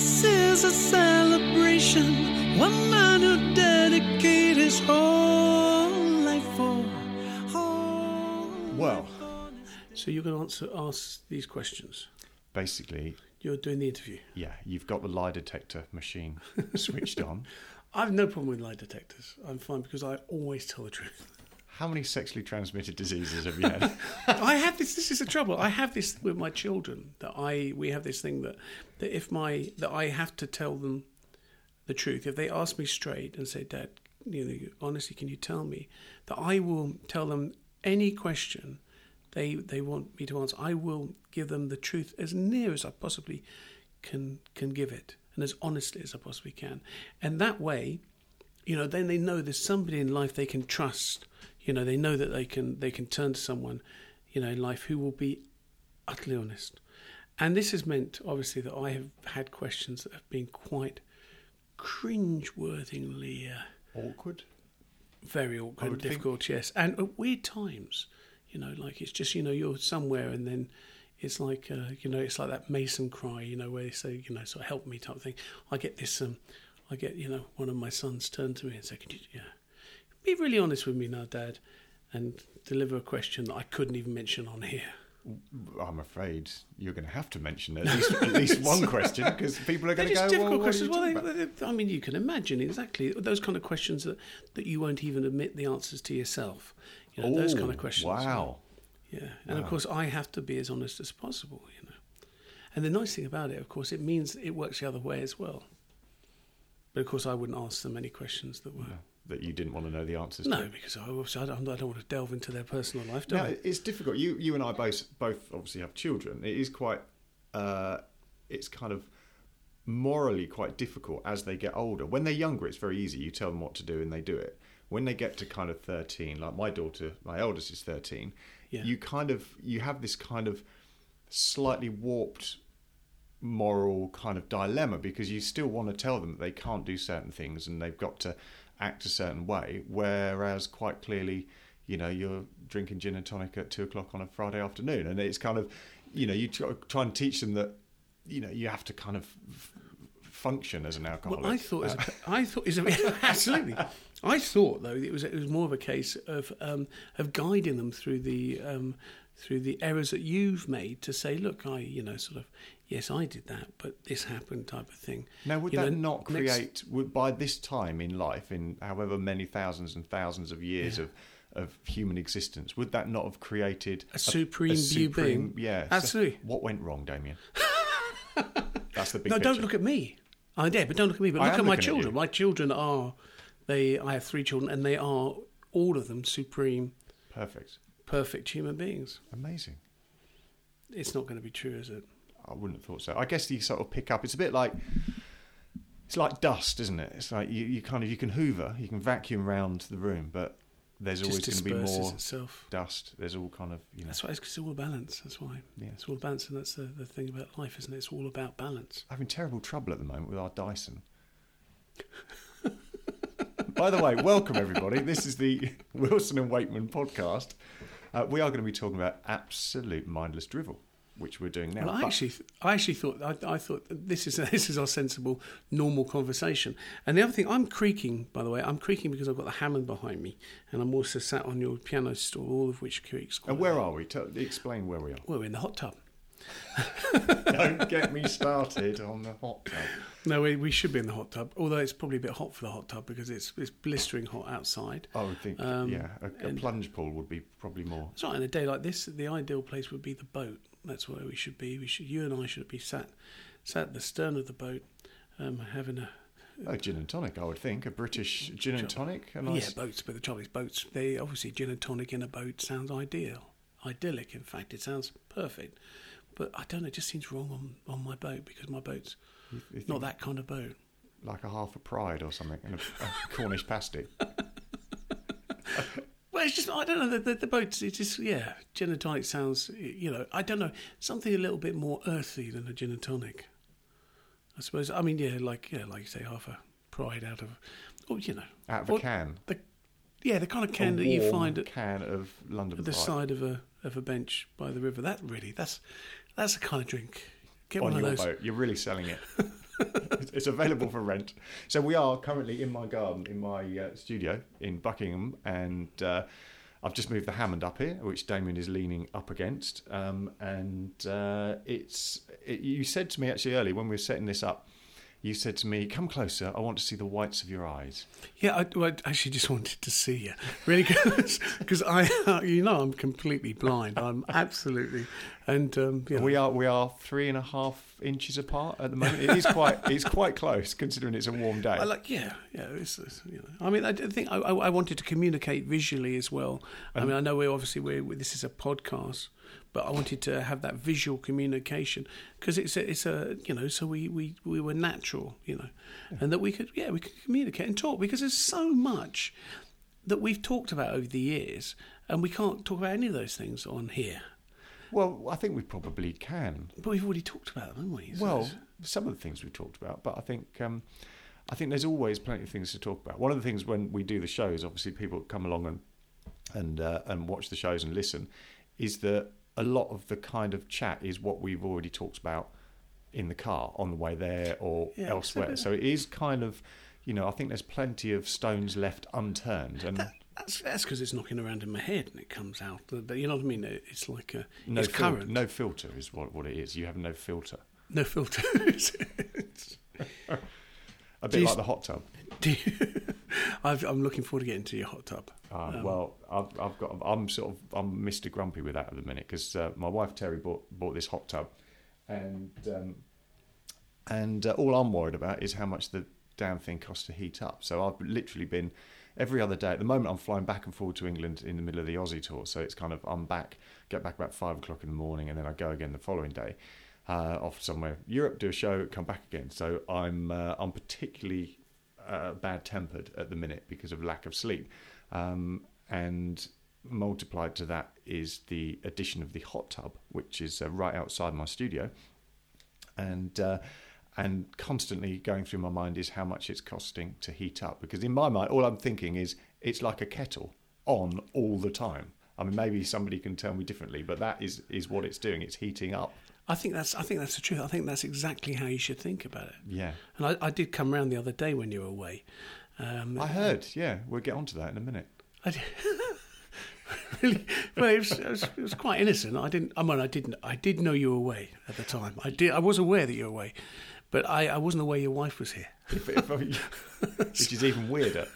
This is a celebration. One man who dedicated his whole life for. Whole Well, So you're going to answer ask these questions. basically, You're doing the interview. yeah, you've got the lie detector machine switched on. I have no problem with lie detectors. I'm fine because I always tell the truth. How many sexually transmitted diseases have you had? I have this. This is the trouble. I have this with my children that I we have this thing that that if my that I have to tell them the truth. If they ask me straight and say, "Dad, you know, honestly, can you tell me?" that I will tell them any question they they want me to answer. I will give them the truth as near as I possibly can can give it, and as honestly as I possibly can. And that way, you know, then they know there's somebody in life they can trust. You know, they know that they can they can turn to someone, you know, in life who will be utterly honest. And this has meant, obviously, that I have had questions that have been quite cringe-worthingly uh, Awkward. very awkward and would think- difficult, yes. And at weird times, you know, like it's just, you know, you're somewhere and then it's like, uh, you know, it's like that Mason cry, you know, where they say, you know, sort of help me type thing. I get this, um, I get, you know, one of my sons turn to me and say, can you, yeah, be really honest with me now, Dad, and deliver a question that I couldn't even mention on here. I'm afraid you're going to have to mention at least at least one question because people are going to go. difficult well, questions. Well, they, about?" they- I mean, you can imagine exactly those kind of questions that, that you won't even admit the answers to yourself. You know, those kind of questions. Wow. Yeah, and of course I have to be as honest as possible, you know. And the nice thing about it, of course, it means it works the other way as well. But of course, I wouldn't ask them any questions that were That you didn't want to know the answers no, to. because I, obviously I don't, I don't want to delve into their personal life, do Now, I? it's difficult. You you and I both both obviously have children. It is quite. Uh, it's kind of morally quite difficult as they get older. When they're younger, it's very easy. You tell them what to do and they do it. When they get to kind of thirteen, like my daughter, my eldest is thirteen. Yeah. You kind of you have this kind of slightly warped moral kind of dilemma because you still want to tell them that they can't do certain things and they've got to act a certain way, whereas quite clearly, you know, you're drinking gin and tonic at two o'clock on a Friday afternoon, and it's kind of, you know, you try, try and teach them that, you know, you have to kind of function as an alcoholic. Well, I thought, as Uh, a, I thought, is a, absolutely. I thought though it was it was more of a case of um, of guiding them through the um, through the errors that you've made to say, look, I, you know, sort of, yes, I did that, but this happened, type of thing. Now, would You that know, not next- create, would, by this time in life, in however many thousands and thousands of years Yeah. of, of human existence, would that not have created A supreme view being? Yeah, so Absolutely. what went wrong, Damian? That's the big No, don't look at me. I did, but don't look at me. But I look at my looking at children. my children are they. I have three children, and they are all of them supreme, Perfect. perfect human beings. Amazing. It's not going to be true, is it? I wouldn't have thought so. I guess you sort of pick up. It's a bit like it's like dust, isn't it? It's like you, you kind of you can hoover, you can vacuum around the room, but there's always going to be more itself. dust. There's all kind of you know. That's why it's, 'cause it's all balance. That's why. Yeah. It's all balance, and that's the, the thing about life, isn't it? It's all about balance. I'm having terrible trouble at the moment with our Dyson. By the way, welcome everybody. This is the Wilson and Wakeman podcast. Uh, we are going to be talking about absolute mindless drivel, which we're doing now. Well, I But- actually, I actually thought, I, I thought this is this is our sensible, normal conversation. And the other thing, I'm creaking. By the way, I'm creaking because I've got the Hammond behind me, and I'm also sat on your piano stool, all of which creaks. quite and where are we? Tell, explain where we are. Well, we're in the hot tub. Don't get me started on the hot tub. No, we, we should be in the hot tub. Although it's probably a bit hot for the hot tub because it's it's blistering hot outside. I would think, Um, yeah, a, a plunge pool would be probably more. It's right in a day like this. The ideal place would be the boat. That's where we should be. We should. You and I should be sat sat at the stern of the boat, um, having a A gin and tonic, I would think. A British gin and tonic. A Yeah, boats. But the trouble is, boats. They obviously gin and tonic in a boat sounds ideal, idyllic. In fact, it sounds perfect. But I don't know. It just seems wrong on, on my boat because my boat's you think not that kind of boat. Like a half a pride or something, and a, a Cornish pasty. Well, it's just I don't know the the, the boats. It's just yeah, gin and tonic sounds. You know, I don't know something a little bit more earthy than a gin and tonic. I suppose. I mean, yeah, like yeah, like you say, half a pride out of, oh, you know, Out of a can. The, yeah, the kind of can that you find at can of London at the Pride. side of a of a bench by the river. That really, that's that's the kind of drink. Get on one of your those. boat. You're really selling it. it's available for rent. So we are currently in my garden, in my uh, studio in Buckingham, and uh, I've just moved the Hammond up here, which Damian is leaning up against. Um, and uh, it's it, you said to me actually earlier when we were setting this up. You said to me, "Come closer. I want to see the whites of your eyes." Yeah, I, well, I actually just wanted to see you, really, because I, you know, I'm completely blind. I'm absolutely, and um, you know, We are we are three and a half inches apart at the moment. It is quite it's quite close considering it's a warm day. I like, yeah, yeah. It's, it's, you know, I mean, I think I, I wanted to communicate visually as well. I mean, I know we're obviously we're, we this is a podcast, but I wanted to have that visual communication because it's a, it's a you know, so we, we, we were natural, you know, and that we could yeah we could communicate and talk because there's so much that we've talked about over the years, and we can't talk about any of those things on here. Well, I think we probably can. But we've already talked about them, haven't we? So Well, some of the things we've talked about, but I think um, I think there's always plenty of things to talk about. One of the things when we do the shows, obviously people come along and and uh, and watch the shows and listen, is that a lot of the kind of chat is what we've already talked about in the car on the way there or Yeah, elsewhere. so- it is kind of, you know, I think there's plenty of stones left unturned, and That, that's that's because it's knocking around in my head and it comes out. You know what I mean? It's like a no it's fil- current, no filter is what what it is. You have no filter. no filter. A bit like the hot tub. I've, I'm looking forward to getting to your hot tub. Uh, Um, well, I've, I've got. I'm sort of. I'm Mr. Grumpy with that at the minute because uh, my wife Terry bought bought this hot tub, and um, and uh, all I'm worried about is how much the damn thing costs to heat up. So I've literally been every other day. At the moment, I'm flying back and forward to England in the middle of the Aussie tour. So it's kind of I'm back, get back about five o'clock in the morning, and then I go again the following day. Uh, off somewhere Europe, do a show, come back again. So I'm uh, I'm particularly bad tempered at the minute because of lack of sleep. Um, and multiplied to that is the addition of the hot tub, which is uh, right outside my studio. And uh, and constantly going through my mind is how much it's costing to heat up. Because in my mind, all I'm thinking is it's like a kettle on all the time. I mean, maybe somebody can tell me differently, but that is, is what it's doing. It's heating up. I think that's I think that's the truth. I think that's exactly how you should think about it. Yeah. And I, I did come round the other day when you were away. Um, I heard. Yeah, we'll get onto that in a minute. I did, really, well, it was, it, was, it was quite innocent. I didn't. I mean, I didn't. I did know you were away at the time. I did. I was aware that you were away, but I, I wasn't aware your wife was here. If, if I- which is even weirder.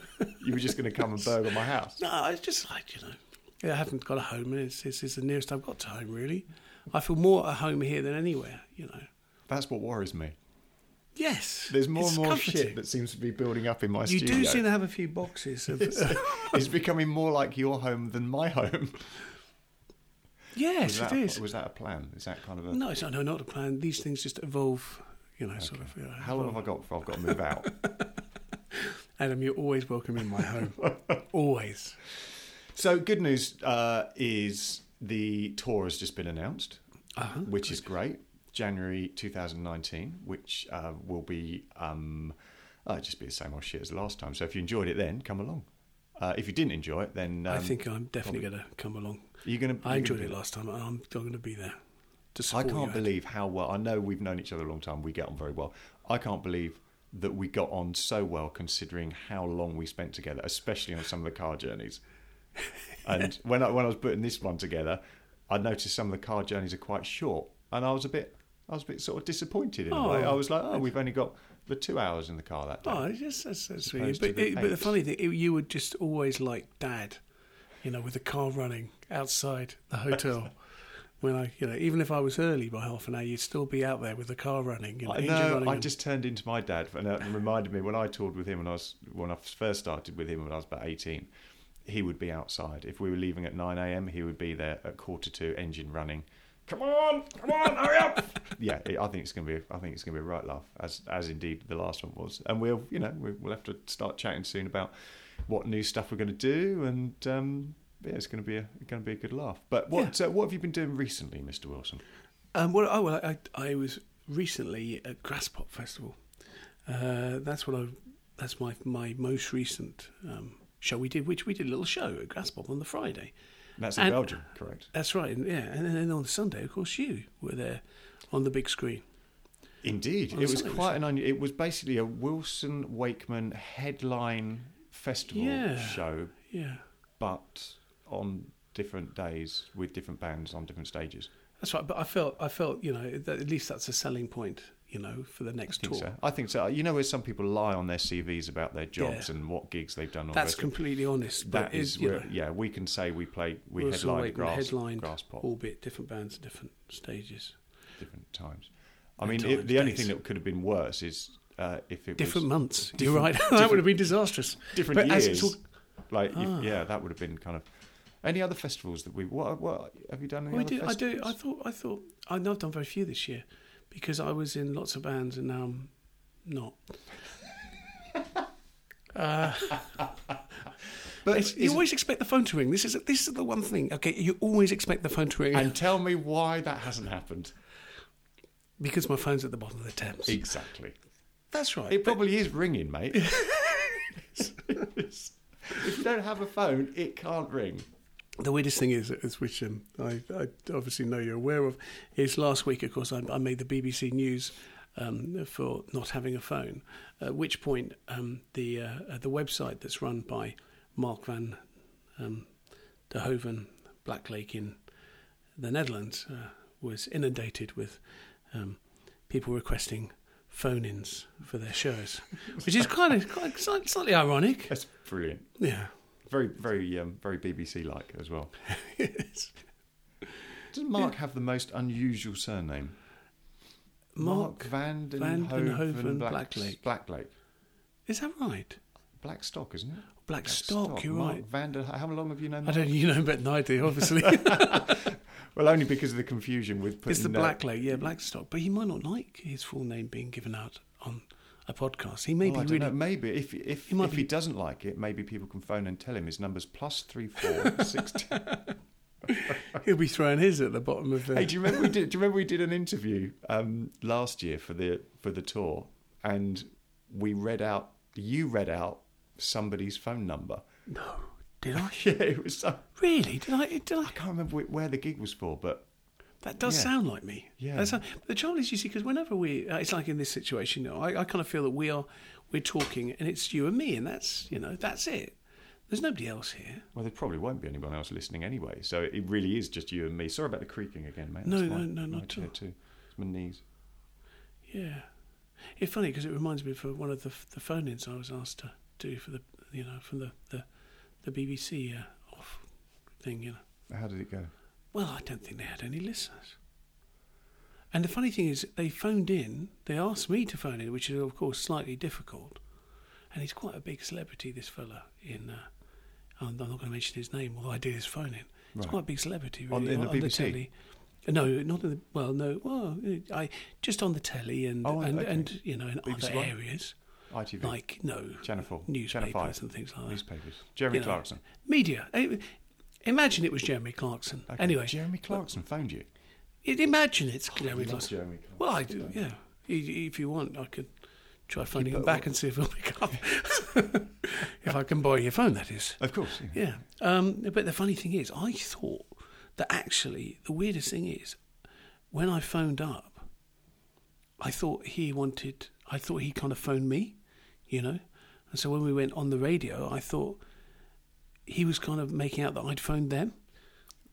You were just going to come and burgle my house. No, I was just like you know, I haven't got a home, and it's, it's, it's the nearest I've got to home. Really, I feel more at home here than anywhere. You know. That's what worries me. Yes, There's more and more comforting. shit that seems to be building up in my You studio. You do seem to have a few boxes of. it's becoming more like your home than my home. yes, it a, is. was that a plan? Is that kind of a? No, it's not, no, not a plan. These things just evolve. You know, sort of. You know, How long have I got before I've got to move out? Adam, you're always welcome in my home. always. So good news uh, is the tour has just been announced, Uh-huh. which is great. January 2019, which uh, will be um, uh, just be the same old shit as last time. So if you enjoyed it, then come along. Uh, if you didn't enjoy it, then um, I think I'm definitely going to come along. you're going to. I enjoyed it last time. and I'm, going to be there to I can't believe how well. I know we've known each other a long time. We get on very well. I can't believe that we got on so well, considering how long we spent together, especially on some of the car journeys. And when I when I was putting this one together, I noticed some of the car journeys are quite short, and I was a bit I was a bit sort of disappointed in a way. Oh. I was like, oh, we've only got the two hours in the car that day. Oh, yes, that's, that's sweet. But, the it, but the funny thing, it, you were just always like dad, you know, with the car running outside the hotel. when I, you know, even if I was early by half an hour, you'd still be out there with the car running. You know, I know. running I just turned into my dad, and it reminded me when I toured with him when I was when I first started with him when I was about eighteen. He would be outside if we were leaving at nine a.m. He would be there at quarter to, engine running. Come on, come on, hurry up! yeah, it, I think it's gonna be. I think it's gonna be a right laugh, as as indeed the last one was. And we'll, you know, we- we'll have to start chatting soon about what new stuff we're going to do, and um, yeah, it's going to be a going to be a good laugh. But what uh, what have you been doing recently, Mister Wilson? Um, well, oh, well, I, I was recently at Graspop Festival. Uh, that's what I. That's my my most recent um, show we did, which we did a little show at Graspop on the Friday. That's in And- Belgium, correct? That's right, and, yeah. And then on the Sunday, of course, you were there on the big screen. Indeed, on it was Sunday, quite an. Un- it was basically a Wilson Wakeman headline festival Yeah. show, Yeah, but on different days with different bands on different stages. that's right. But I felt, I felt, you know, that at least that's a selling point, you know, for the next think tour. so. I think so. You know, where some people lie on their CVs about their jobs Yeah. and what gigs they've done. That's completely honest. But that is you know, yeah, we can say we play, we Wilson headlined grass, headlined grass pop albeit different bands at different stages, different times. I mean, times, it, the only days. thing that could have been worse is uh, if it different was months. You're right. that would have been disastrous. different But years. all- like, Ah. yeah, that would have been kind of. Any other festivals that we? What? What have you done? Any Well, I do. I do. I thought. I thought. I know I've done very few this year because I was in lots of bands and now I'm not. Uh, But it's- you is- always expect the phone to ring. This is this is the one thing. Okay, you always expect the phone to ring and tell me why that hasn't happened. because my phone's at the bottom of the Thames. Exactly. That's right. It but- probably is ringing, mate. if you don't have a phone, it can't ring. The weirdest thing is, is which um, I, I obviously know you're aware of, is last week, of course, I, I made the BBC News um, for not having a phone. At which point, um, the uh, the website that's run by Mark van um, de Hoven, Blacklake in the Netherlands, uh, was inundated with um, people requesting phone-ins for their shows, which is kind of quite slightly ironic. That's brilliant. Yeah. Very, very, um, very BBC-like as well. Yes. Does Mark have the most unusual surname? Mark Van den, Van den Hoven, Black, Blacklake. Blacklake. Is that right? Black Stock, isn't it? Black Stock, you're Mark right. Van den, how long have you known I don't. You know better than I do, obviously. Well, only because of the confusion with putting it's the uh, Black Lake, yeah, Blackstock. But he might not like his full name being given out on a podcast. He may well, be don't really. know. Maybe if if He if be- he doesn't like it, maybe people can phone and tell him his number's plus three four six. He'll be throwing his at the bottom of the. Hey, do you remember we did? Do you remember we did an interview um, last year for the for the tour, and we read out. You read out somebody's phone number. no, did I? Yeah, it was. So, Really? Did I? Did I? I can't remember where the gig was for, but That does Yeah. sound like me. Yeah. But the trouble is, you see, because whenever we, uh, it's like in this situation, you know, I, I kind of feel that we are, we're talking, and it's you and me, and that's, you know, that's it. There's nobody else here. well, there probably won't be anyone else listening anyway. So it really is just you and me. Sorry about the creaking again, mate. No, no, no, not at all. Too. It's my knees. Yeah, it's funny because it reminds me of uh, one of the the phone-ins I was asked to do for the, you know, from the the, the BBC uh, off thing, you know. How did it go? Well, I don't think they had any listeners. And the funny thing is, they phoned in. They asked me to phone in, which is of course slightly difficult. And he's quite a big celebrity, this fella. In uh, I'm not going to mention his name, although I did his phone in. He's Right. quite a big celebrity, On- really, in the BBC? telly. No, not in the well, no, well, I just on the telly and Oh, and, okay. and you know in BBC other areas ITV, like no Channel Four, Channel newspapers and things like that. newspapers. Jeremy You know, Clarkson. Media. Imagine it was Jeremy Clarkson. Okay, Anyway, Jeremy Clarkson phoned you. It, imagine it's Jeremy Clarkson. Jeremy Clarkson. Well, I do, yeah. If you want, I could try phoning him back and see if he'll pick up. if I can borrow your phone, that is. Of course. Yeah. Yeah. Um, but the funny thing is, I thought that actually the weirdest thing is when I phoned up, I thought he wanted, I thought he kind of phoned me, you know? And so when we went on the radio, I thought he was kind of making out that I'd phoned them,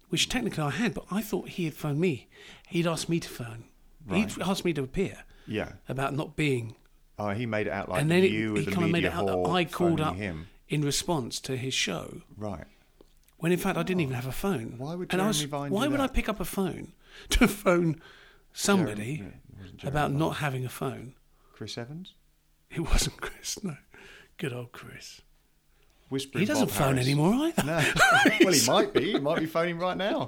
which technically I had, but I thought he had phoned me. He'd asked me to phone. Right. He'd asked me to appear Yeah. about not being. Oh, he made it out like and then it, you he were the kind of made it out that I called up him. in response to his show. Right. When in fact I didn't oh. even have a phone. Why would and I was, Jeremy Vine Why would I pick up a phone to phone somebody Jeremy- yeah, it wasn't Jeremy about Vine. not having a phone? Chris Evans. It wasn't Chris. No, good old Chris. Whispering He doesn't Bob phone Harris. anymore either. No. well, he might be. He might be phoning right now,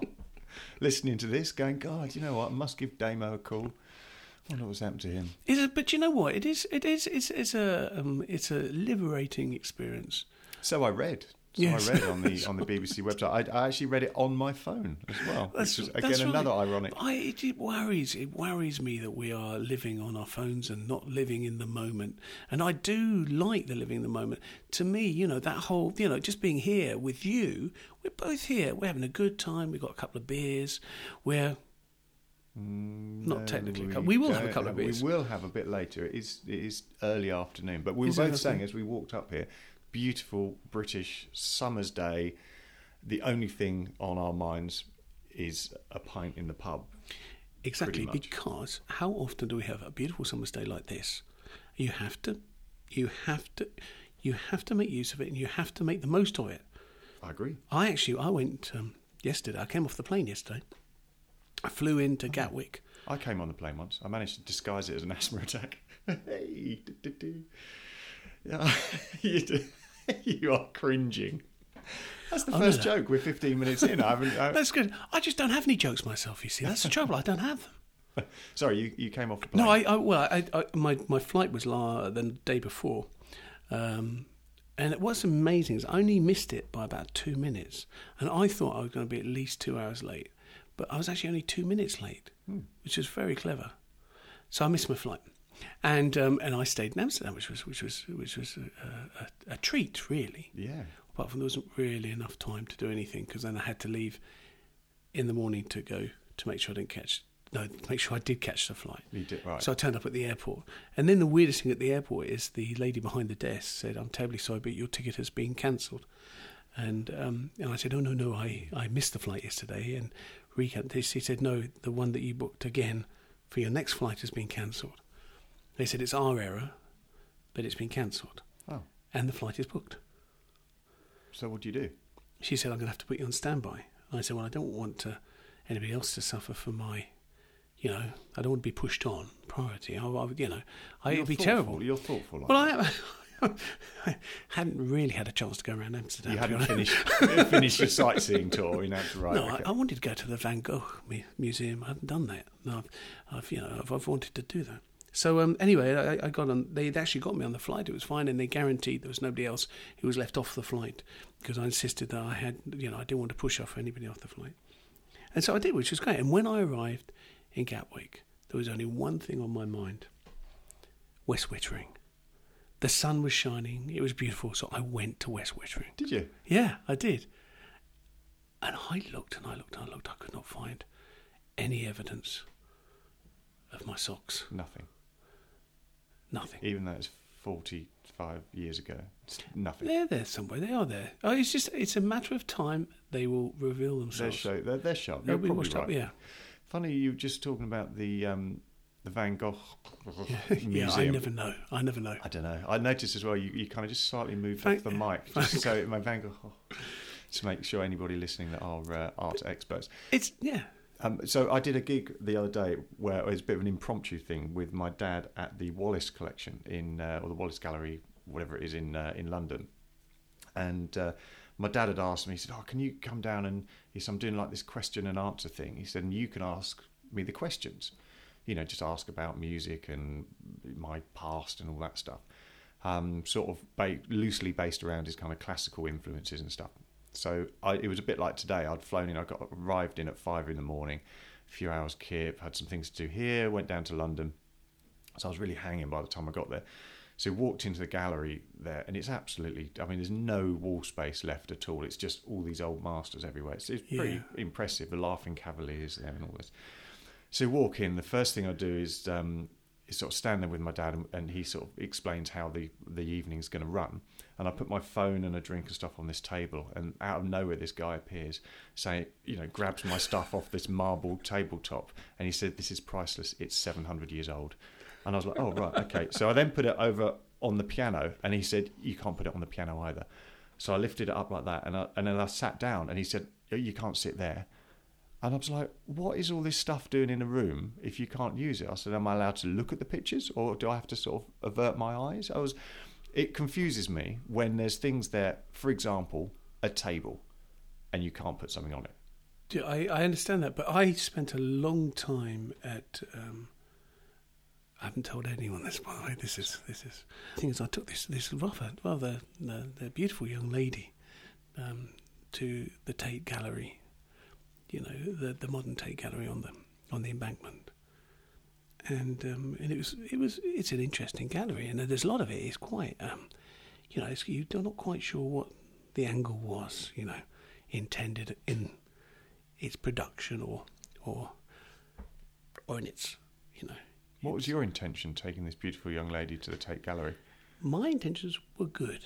listening to this, going, "God, you know what? I must give Damo a call. I wonder what's happened to him." Is it, but you know what? It is. It is. It's, it's a. Um, it's a liberating experience. So I read. So Yes. I read on the on the BBC website. I, I actually read it on my phone as well, That's- which is again right. another ironic. I, it, it worries. It worries me that we are living on our phones and not living in the moment. And I do like the living in the moment. To me, you know, that whole, you know, just being here with you. We're both here. We're having a good time. We've got a couple of beers. We're Mm, Not technically couple- we will have a couple of beers. We will have a bit later. It is it is early afternoon, but we were it both saying as we walked up here, beautiful British summer's day. The only thing on our minds is a pint in the pub. Exactly, because how often do we have a beautiful summer's day like this? You have to, you have to, you have to make use of it, and you have to make the most of it. I agree. I actually, I went um, yesterday. I came off the plane yesterday. I flew into Gatwick. I came on the plane once. I managed to disguise it as an asthma attack. hey, do, do, do. Yeah, you, do. you are cringing. That's the I first joke. We're 15 minutes in. I haven't. I, That's good. I just don't have any jokes myself. You see, that's the trouble. I don't have them. sorry, you, you came off the plane. No, I, I well, I, I, my my flight was la the day before, um, and what's amazing is I only missed it by about two minutes, and I thought I was going to be at least two hours late, but I was actually only two minutes late, which was very clever. So I missed my flight, and um, and I stayed in Amsterdam, which was which was which was a, a, a treat, really. Yeah. Apart from there wasn't really enough time to do anything because then I had to leave in the morning to go to make sure I didn't catch no make sure I did catch the flight. You did right. So I turned up at the airport, and then the weirdest thing at the airport is the lady behind the desk said, "I'm terribly sorry, but your ticket has been cancelled." And um, and I said, "Oh no, no, I, I missed the flight yesterday." And this, she said, "No, the one that you booked again for your next flight has been cancelled." They said it's our error, but it's been cancelled, oh, and the flight is booked. so what do you do? She said, "I'm going to have to put you on standby." I said, "Well, I don't want uh, anybody else to suffer for my." You know, I don't want to be pushed on priority. I, I you know, I, it'd be thoughtful. terrible. You're thoughtful. Like Well, I, I hadn't really had a chance to go around Amsterdam. you to hadn't finished finished your sightseeing tour in Amsterdam, right? No, okay. I, I wanted to go to the Van Gogh Museum. I haven't done that. No, I've, I've you know, I've, I've wanted to do that. So um, anyway, I, I got on. They'd actually got me on the flight. It was fine, and they guaranteed there was nobody else who was left off the flight because I insisted that I had, you know, I didn't want to push off anybody off the flight. And so I did, which was great. And when I arrived in Gatwick, there was only one thing on my mind: West Wittering. The sun was shining. It was beautiful. So I went to West Wittering. Did you? Yeah, I did. And I looked and I looked and I looked. I could not find any evidence of my socks. Nothing. Nothing. Even though it's 45 years ago, it's nothing. They're there somewhere. They are there. Oh, it's just it's a matter of time. They will reveal They're themselves. show. They're, they're sharp. They'll You're be washed right. up. Yeah. Funny, you were just talking about the um, the Van Gogh museum. yeah. I never know. I never know. I don't know. I noticed as well. You, you kind of just slightly moved Van- off the mic, just so it, my Van Gogh, to make sure anybody listening that are uh, art experts. It's yeah. Um, so I did a gig the other day where it was a bit of an impromptu thing with my dad at the Wallace collection in uh, or the Wallace Gallery, whatever it is in uh, in London, and. Uh, my dad had asked me, he said, Oh, can you come down and he said, I'm doing like this question and answer thing. He said, and you can ask me the questions. You know, just ask about music and my past and all that stuff. Um, sort of ba- loosely based around his kind of classical influences and stuff. So I, it was a bit like today. I'd flown in, I got arrived in at five in the morning, a few hours kip, had some things to do here, went down to London. So I was really hanging by the time I got there. So walked into the gallery there, and it's absolutely. I mean, there's no wall space left at all. It's just all these old masters everywhere. It's, it's pretty impressive. The Laughing Cavaliers there and all this. So walk in. The first thing I do is um, is sort of stand there with my dad, and, and he sort of explains how the the evening's going to run. And I put my phone and a drink and stuff on this table, and out of nowhere, this guy appears, saying, you know, grabs my stuff off this marble tabletop, and he said, "This is priceless. It's 700 years old." And I was like, "Oh right, okay." So I then put it over on the piano, and he said, "You can't put it on the piano either." So I lifted it up like that, and I, and then I sat down, and he said, "You can't sit there." And I was like, what is all this stuff doing in a room if you can't use it? I said, am I allowed to look at the pictures or do I have to sort of avert my eyes? I was, it confuses me when there's things there, for example, a table and you can't put something on it. Do- I, I understand that, but I spent a long time at. Um, I haven't told anyone this, by the way. This is this is. The thing is, I took this this rather rather uh, the beautiful young lady um, to the Tate Gallery. You know, the the modern Tate Gallery on the on the embankment. And um, and it was it was it's an interesting gallery, and there's a lot of it. it is quite, um, you know, it's, you're not quite sure what the angle was, you know, intended in its production or or or in its, you know. What was your intention taking this beautiful young lady to the Tate Gallery? My intentions were good.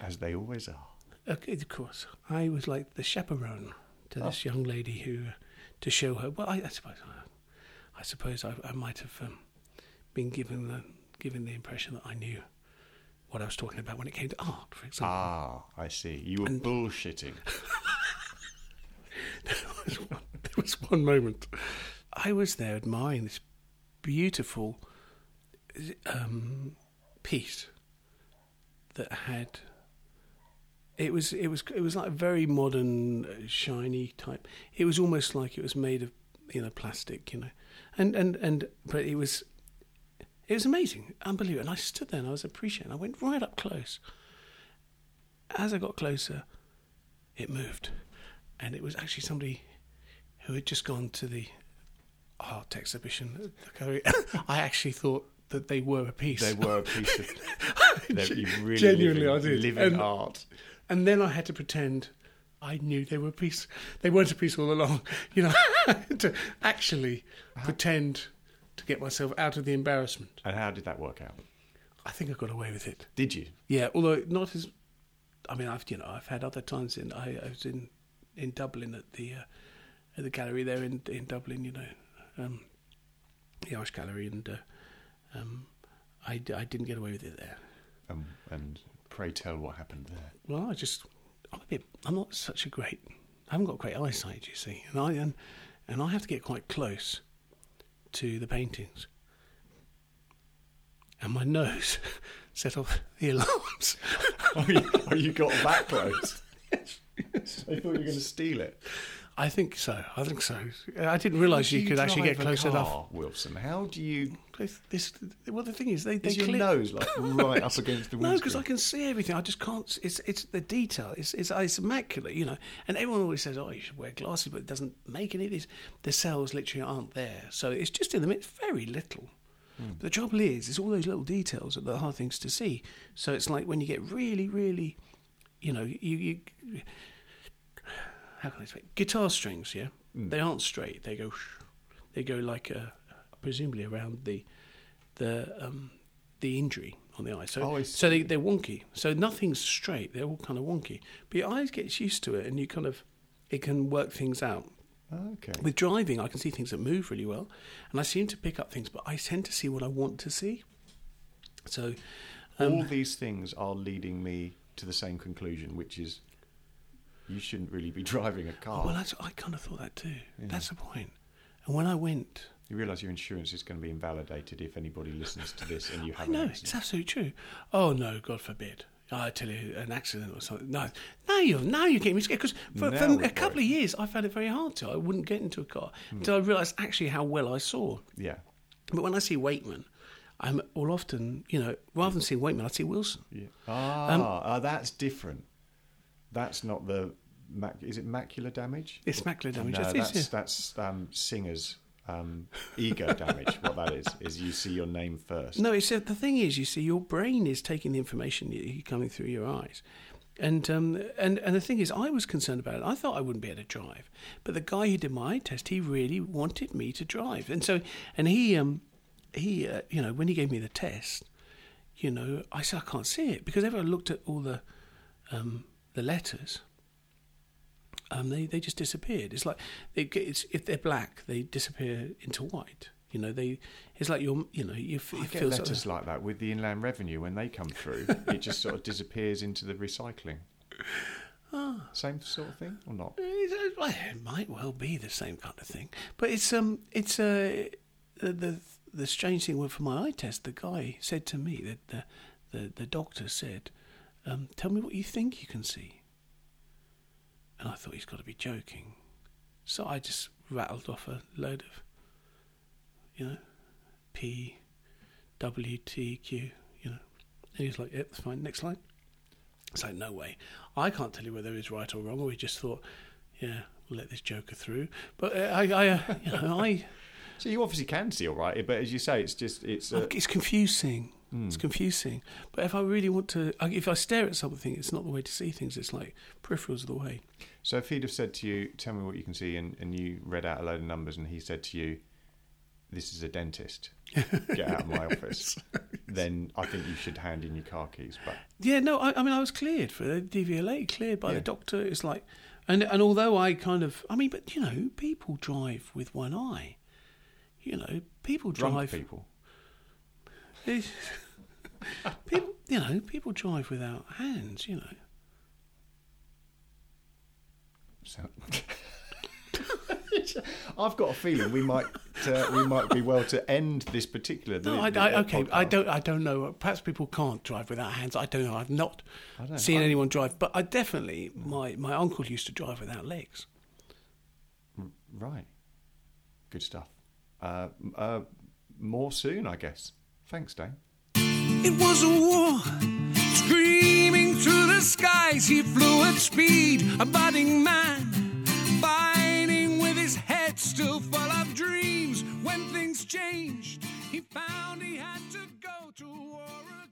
As they always are. Okay, of course, I was like the chaperone to this young lady who, to show her. Well, I, I suppose, I, I suppose I, I might have um, been given the given the impression that I knew what I was talking about when it came to art, for example. Ah, I see. You were And- bullshitting. there, was one, there was one moment I was there admiring this beautiful um, piece that had. It was it was it was like a very modern, uh, shiny type. It was almost like it was made of you know plastic, you know, and and and but it was it was amazing, unbelievable. And I stood there and I was appreciating. I went right up close. As I got closer, it moved, and it was actually somebody who had just gone to the art exhibition. at the gallery. I actually thought that they were a piece. They were a piece of you really Genuinely, living, I did. living And- art. And then I had to pretend I knew they were a piece. They weren't a piece all along. You know, to actually pretend to get myself out of the embarrassment. And how did that work out? I think I got away with it. Did you? Yeah, although not as. I mean, I've you know I've had other times in I, I was in in Dublin at the uh, at the gallery there in in Dublin, you know, um, the Irish Gallery, and uh, um, I I didn't get away with it there. Um, and pray tell what happened there. Well, I just I'm a bit I'm not such a great I haven't got great eyesight, you see, and I and, and I have to get quite close to the paintings, and my nose set off the alarms. oh, you, oh, you got that close. I thought you were going to steal it. I think so. I think so. I didn't realise do you could actually get close car, enough. Wilson. How do you? This, this, well, the thing is, they they Is your clear- nose like right up against the windscreen? No, because I can see everything. I just can't. It's it's the detail. It's it's, it's immaculate, you know. And everyone always says, "Oh, you should wear glasses," but it doesn't make any of these. The cells literally aren't there, so it's just in the mid. Very little. But the trouble is, it's all those little details that are the hard things to see. So it's like when you get really, really, you know, you. you how can I say? Guitar strings, yeah, they aren't straight. They go, they go like, a presumably around the, the um, the injury on the eye. So, Oh, so they, they're wonky. So nothing's straight. They're all kind of wonky. But your eyes gets used to it, and you kind of it can work things out. Okay. With driving, I can see things that move really well, and I seem to pick up things, but I tend to see what I want to see. So, All um, these things are leading me to the same conclusion, which is you shouldn't really be driving a car. well, that's, I kind of thought that too. That's the point. And when I went, you realise your insurance is going to be invalidated if anybody listens to this and you have know it's absolutely true. Oh no, God forbid. I tell you, an accident or something. No, now you're now you're getting me scared because for, for a couple of years I found it very hard to. I wouldn't get into a car Hmm. until I realised actually how well I saw. Yeah. But when I see Wakeman, I'm all often, you know, rather than seeing Wakeman, I see Wilson. Yeah. Ah, Um, ah, that's different. That's not the. Mac- is it macular damage? It's macular damage. No, that's yeah. that's um, singers' um, ego damage. What that is is you see your name first. No, it's uh, the thing is, you see, your brain is taking the information coming through your eyes, and um, and and the thing is, I was concerned about it. I thought I wouldn't be able to drive, but the guy who did my eye test, he really wanted me to drive, and so and he um he uh, you know when he gave me the test, you know, I said I can't see it because I looked at all the um the letters. Um, they, they just disappeared. It's like they, it's, if they're black, they disappear into white. You know, they it's like you're you know you f- I it get feels letters like that with the Inland Revenue when they come through. it just sort of disappears into the recycling. Ah. Same sort of thing or not? It, it might well be the same kind of thing, but it's um, it's uh, the the, the strange thing was for my eye test. The guy said to me that the the, the doctor said, um, "Tell me what you think you can see." And I thought he's got to be joking, so I just rattled off a load of, you know, P, W, T, Q, you know. And he's like, "Yep, that's fine." Next line. It's like, no way. I can't tell you whether it's right or wrong. Or we just thought, yeah, we'll let this joker through. But uh, I, I uh, you know, I, So you obviously can see all right, but as you say, it's just it's. Uh, it's confusing. Mm. It's confusing. But if I really want to, if I stare at something, it's not the way to see things. It's like peripherals are the way. So if he'd have said to you, "Tell me what you can see," and, and you read out a load of numbers, and he said to you, this is a dentist, get out of my office, then I think you should hand in your car keys back. Yeah, no, I, I mean, I was cleared for the DVLA, cleared by Yeah. the doctor. It's like, and and although I kind of, I mean, but you know, people drive with one eye. You know, people drive. Drunk people. People, you know, people drive without hands. You know. So, I've got a feeling we might uh, we might be well to end this particular. No, I, the- I, the okay, I don't, I don't know. Perhaps people can't drive without hands. I don't know. I've not I don't know. seen I- anyone drive, but I definitely my my uncle used to drive without legs. Right. Good stuff. Uh, uh, more soon, I guess. Thanks, Dane. It was a war, screaming through the skies. He flew at speed, a budding man, fighting with his head still full of dreams. When things changed, he found he had to go to war.